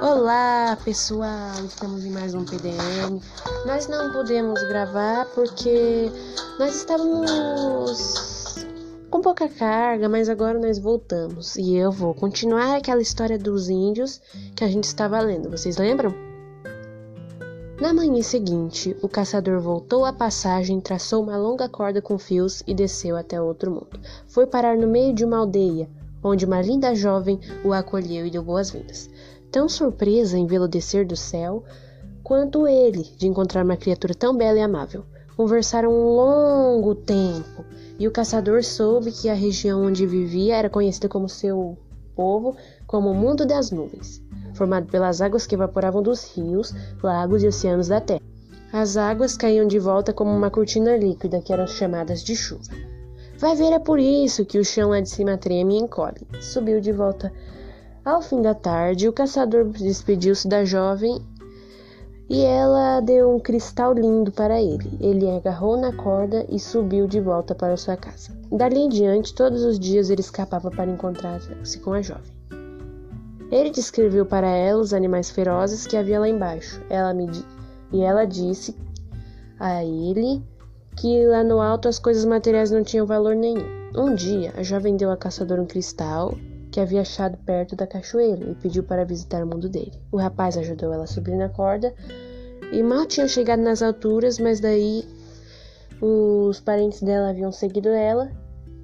Olá pessoal, estamos em mais um PDM. Nós não podemos gravar porque nós estávamos com pouca carga, mas agora nós voltamos e eu vou continuar aquela história dos índios que a gente estava lendo. Vocês lembram? Na manhã seguinte, o caçador voltou à passagem, traçou uma longa corda com fios e desceu até outro mundo. Foi parar no meio de uma aldeia, onde uma linda jovem o acolheu e deu boas-vindas tão surpresa em vê-lo descer do céu quanto ele de encontrar uma criatura tão bela e amável. Conversaram um longo tempo e o caçador soube que a região onde vivia era conhecida como seu povo como o mundo das nuvens, formado pelas águas que evaporavam dos rios, lagos e oceanos da terra. As águas caíam de volta como uma cortina líquida que eram chamadas de chuva. Vai ver, é por isso que o chão lá de cima treme e encolhe. Subiu de volta ao fim da tarde, o caçador despediu-se da jovem e ela deu um cristal lindo para ele. Ele agarrou na corda e subiu de volta para sua casa. Dali em diante, todos os dias ele escapava para encontrar-se com a jovem. Ele descreveu para ela os animais ferozes que havia lá embaixo. Ela me e ela disse a ele que lá no alto as coisas materiais não tinham valor nenhum. Um dia, a jovem deu ao caçador um cristal que havia achado perto da cachoeira e pediu para visitar o mundo dele. O rapaz ajudou ela a subir na corda e mal tinham chegado nas alturas, mas daí os parentes dela haviam seguido ela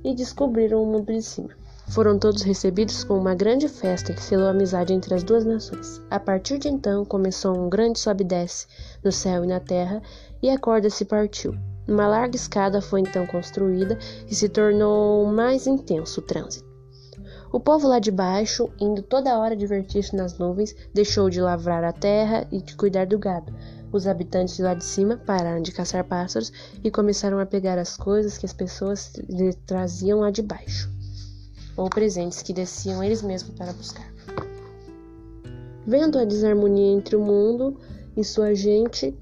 e descobriram o mundo de cima. Foram todos recebidos com uma grande festa que selou a amizade entre as duas nações. A partir de então começou um grande sobe e desce no céu e na terra, e a corda se partiu. Uma larga escada foi então construída e se tornou mais intenso o trânsito. O povo lá de baixo, indo toda hora divertir-se nas nuvens, deixou de lavrar a terra e de cuidar do gado. Os habitantes lá de cima pararam de caçar pássaros e começaram a pegar as coisas que as pessoas lhe traziam lá de baixo, ou presentes que desciam eles mesmos para buscar. Vendo a desarmonia entre o mundo e sua gente,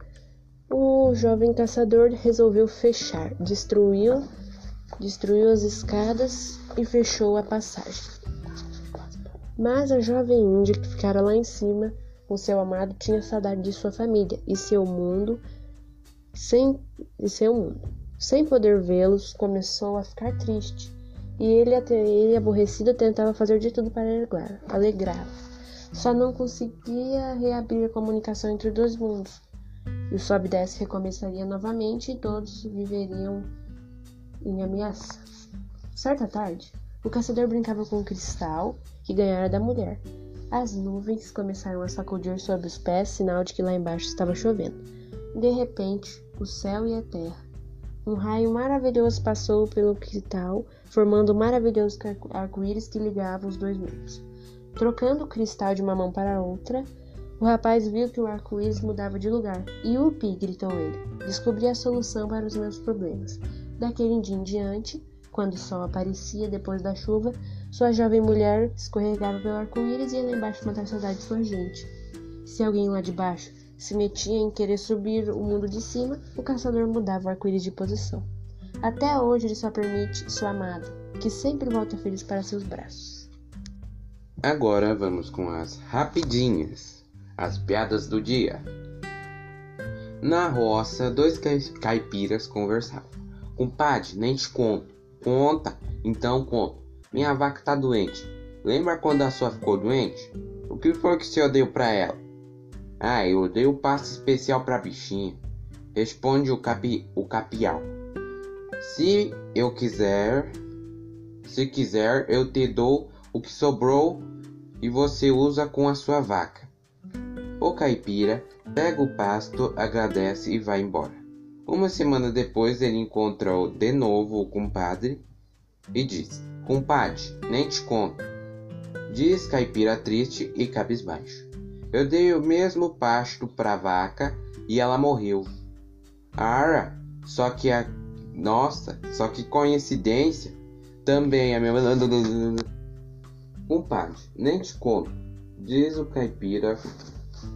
o jovem caçador resolveu fechar, destruiu, destruiu as escadas e fechou a passagem. Mas a jovem índia que ficara lá em cima com seu amado tinha saudade de sua família e seu mundo, sem e seu mundo. Sem poder vê-los, começou a ficar triste. E ele, ele aborrecido, tentava fazer de tudo para alegrá-la. Só não conseguia reabrir a comunicação entre os dois mundos. E o sobe e desce recomeçaria novamente e todos viveriam em ameaça. Certa tarde, o caçador brincava com o cristal que ganhara da mulher. As nuvens começaram a sacudir sob os pés, sinal de que lá embaixo estava chovendo. De repente, o céu e a terra. Um raio maravilhoso passou pelo cristal, formando um maravilhoso arco-íris que ligava os dois mundos. Trocando o cristal de uma mão para outra, o rapaz viu que o arco-íris mudava de lugar. Yupi! gritou ele. Descobri a solução para os meus problemas. Daquele dia em diante, quando o sol aparecia depois da chuva, sua jovem mulher escorregava pelo arco-íris e ia lá embaixo matar saudade de sua gente. Se alguém lá de baixo se metia em querer subir o mundo de cima, o caçador mudava o arco-íris de posição. Até hoje ele só permite sua amada, que sempre volta feliz para seus braços. Agora vamos com as rapidinhas, as piadas do dia. Na roça, dois caipiras conversavam. Compadre, nem te conto. Conta, então conta. Minha vaca tá doente. Lembra quando a sua ficou doente? O que foi que senhor deu para ela? Ah, eu dei o passe especial pra bichinha. Responde o, capi, o capial. Se eu quiser, se quiser, eu te dou o que sobrou e você usa com a sua vaca. O caipira pega o pasto, agradece e vai embora. Uma semana depois ele encontrou de novo o compadre e disse: Compadre, nem te conto. Diz caipira triste e cabisbaixo. Eu dei o mesmo pasto pra vaca e ela morreu. Ara, só que a. Nossa, só que coincidência. Também a minha. Compadre, nem te conto. Diz o caipira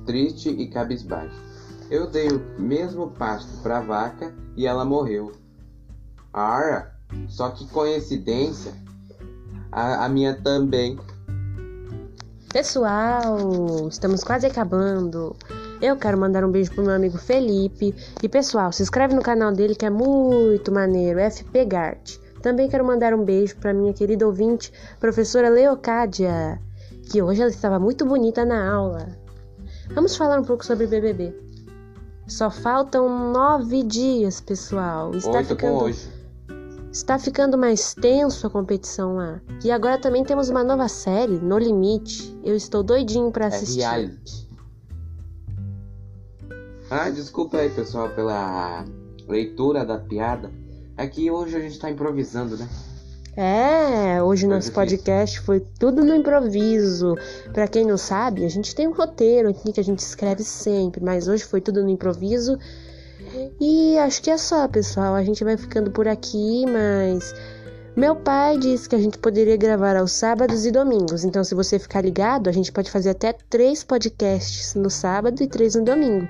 triste e cabisbaixo. Eu dei o mesmo pasto para a vaca e ela morreu. Ara, só que coincidência, a, a minha também. Pessoal, estamos quase acabando. Eu quero mandar um beijo pro meu amigo Felipe. E pessoal, se inscreve no canal dele que é muito maneiro, FP Gart. Também quero mandar um beijo para minha querida ouvinte, professora Leocádia, que hoje ela estava muito bonita na aula. Vamos falar um pouco sobre BBB. Só faltam nove dias, pessoal. Está Oito ficando com hoje. Está ficando mais tenso a competição lá. E agora também temos uma nova série, No Limite. Eu estou doidinho pra É assistir. reality. Ah, desculpa aí, pessoal, pela leitura da piada. É que hoje a gente tá improvisando, né? É, hoje Foi nosso difícil. podcast foi tudo no improviso. Pra quem não sabe, a gente tem um roteiro aqui que a gente escreve sempre, mas hoje foi tudo no improviso. E acho que é só, pessoal. A gente vai ficando por aqui, mas meu pai disse que a gente poderia gravar aos sábados e domingos. Então, se você ficar ligado, a gente pode fazer até três podcasts no sábado e três no domingo.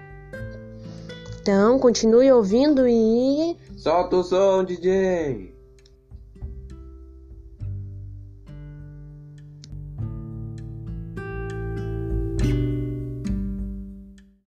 Então, continue ouvindo e Solta o som, DJ!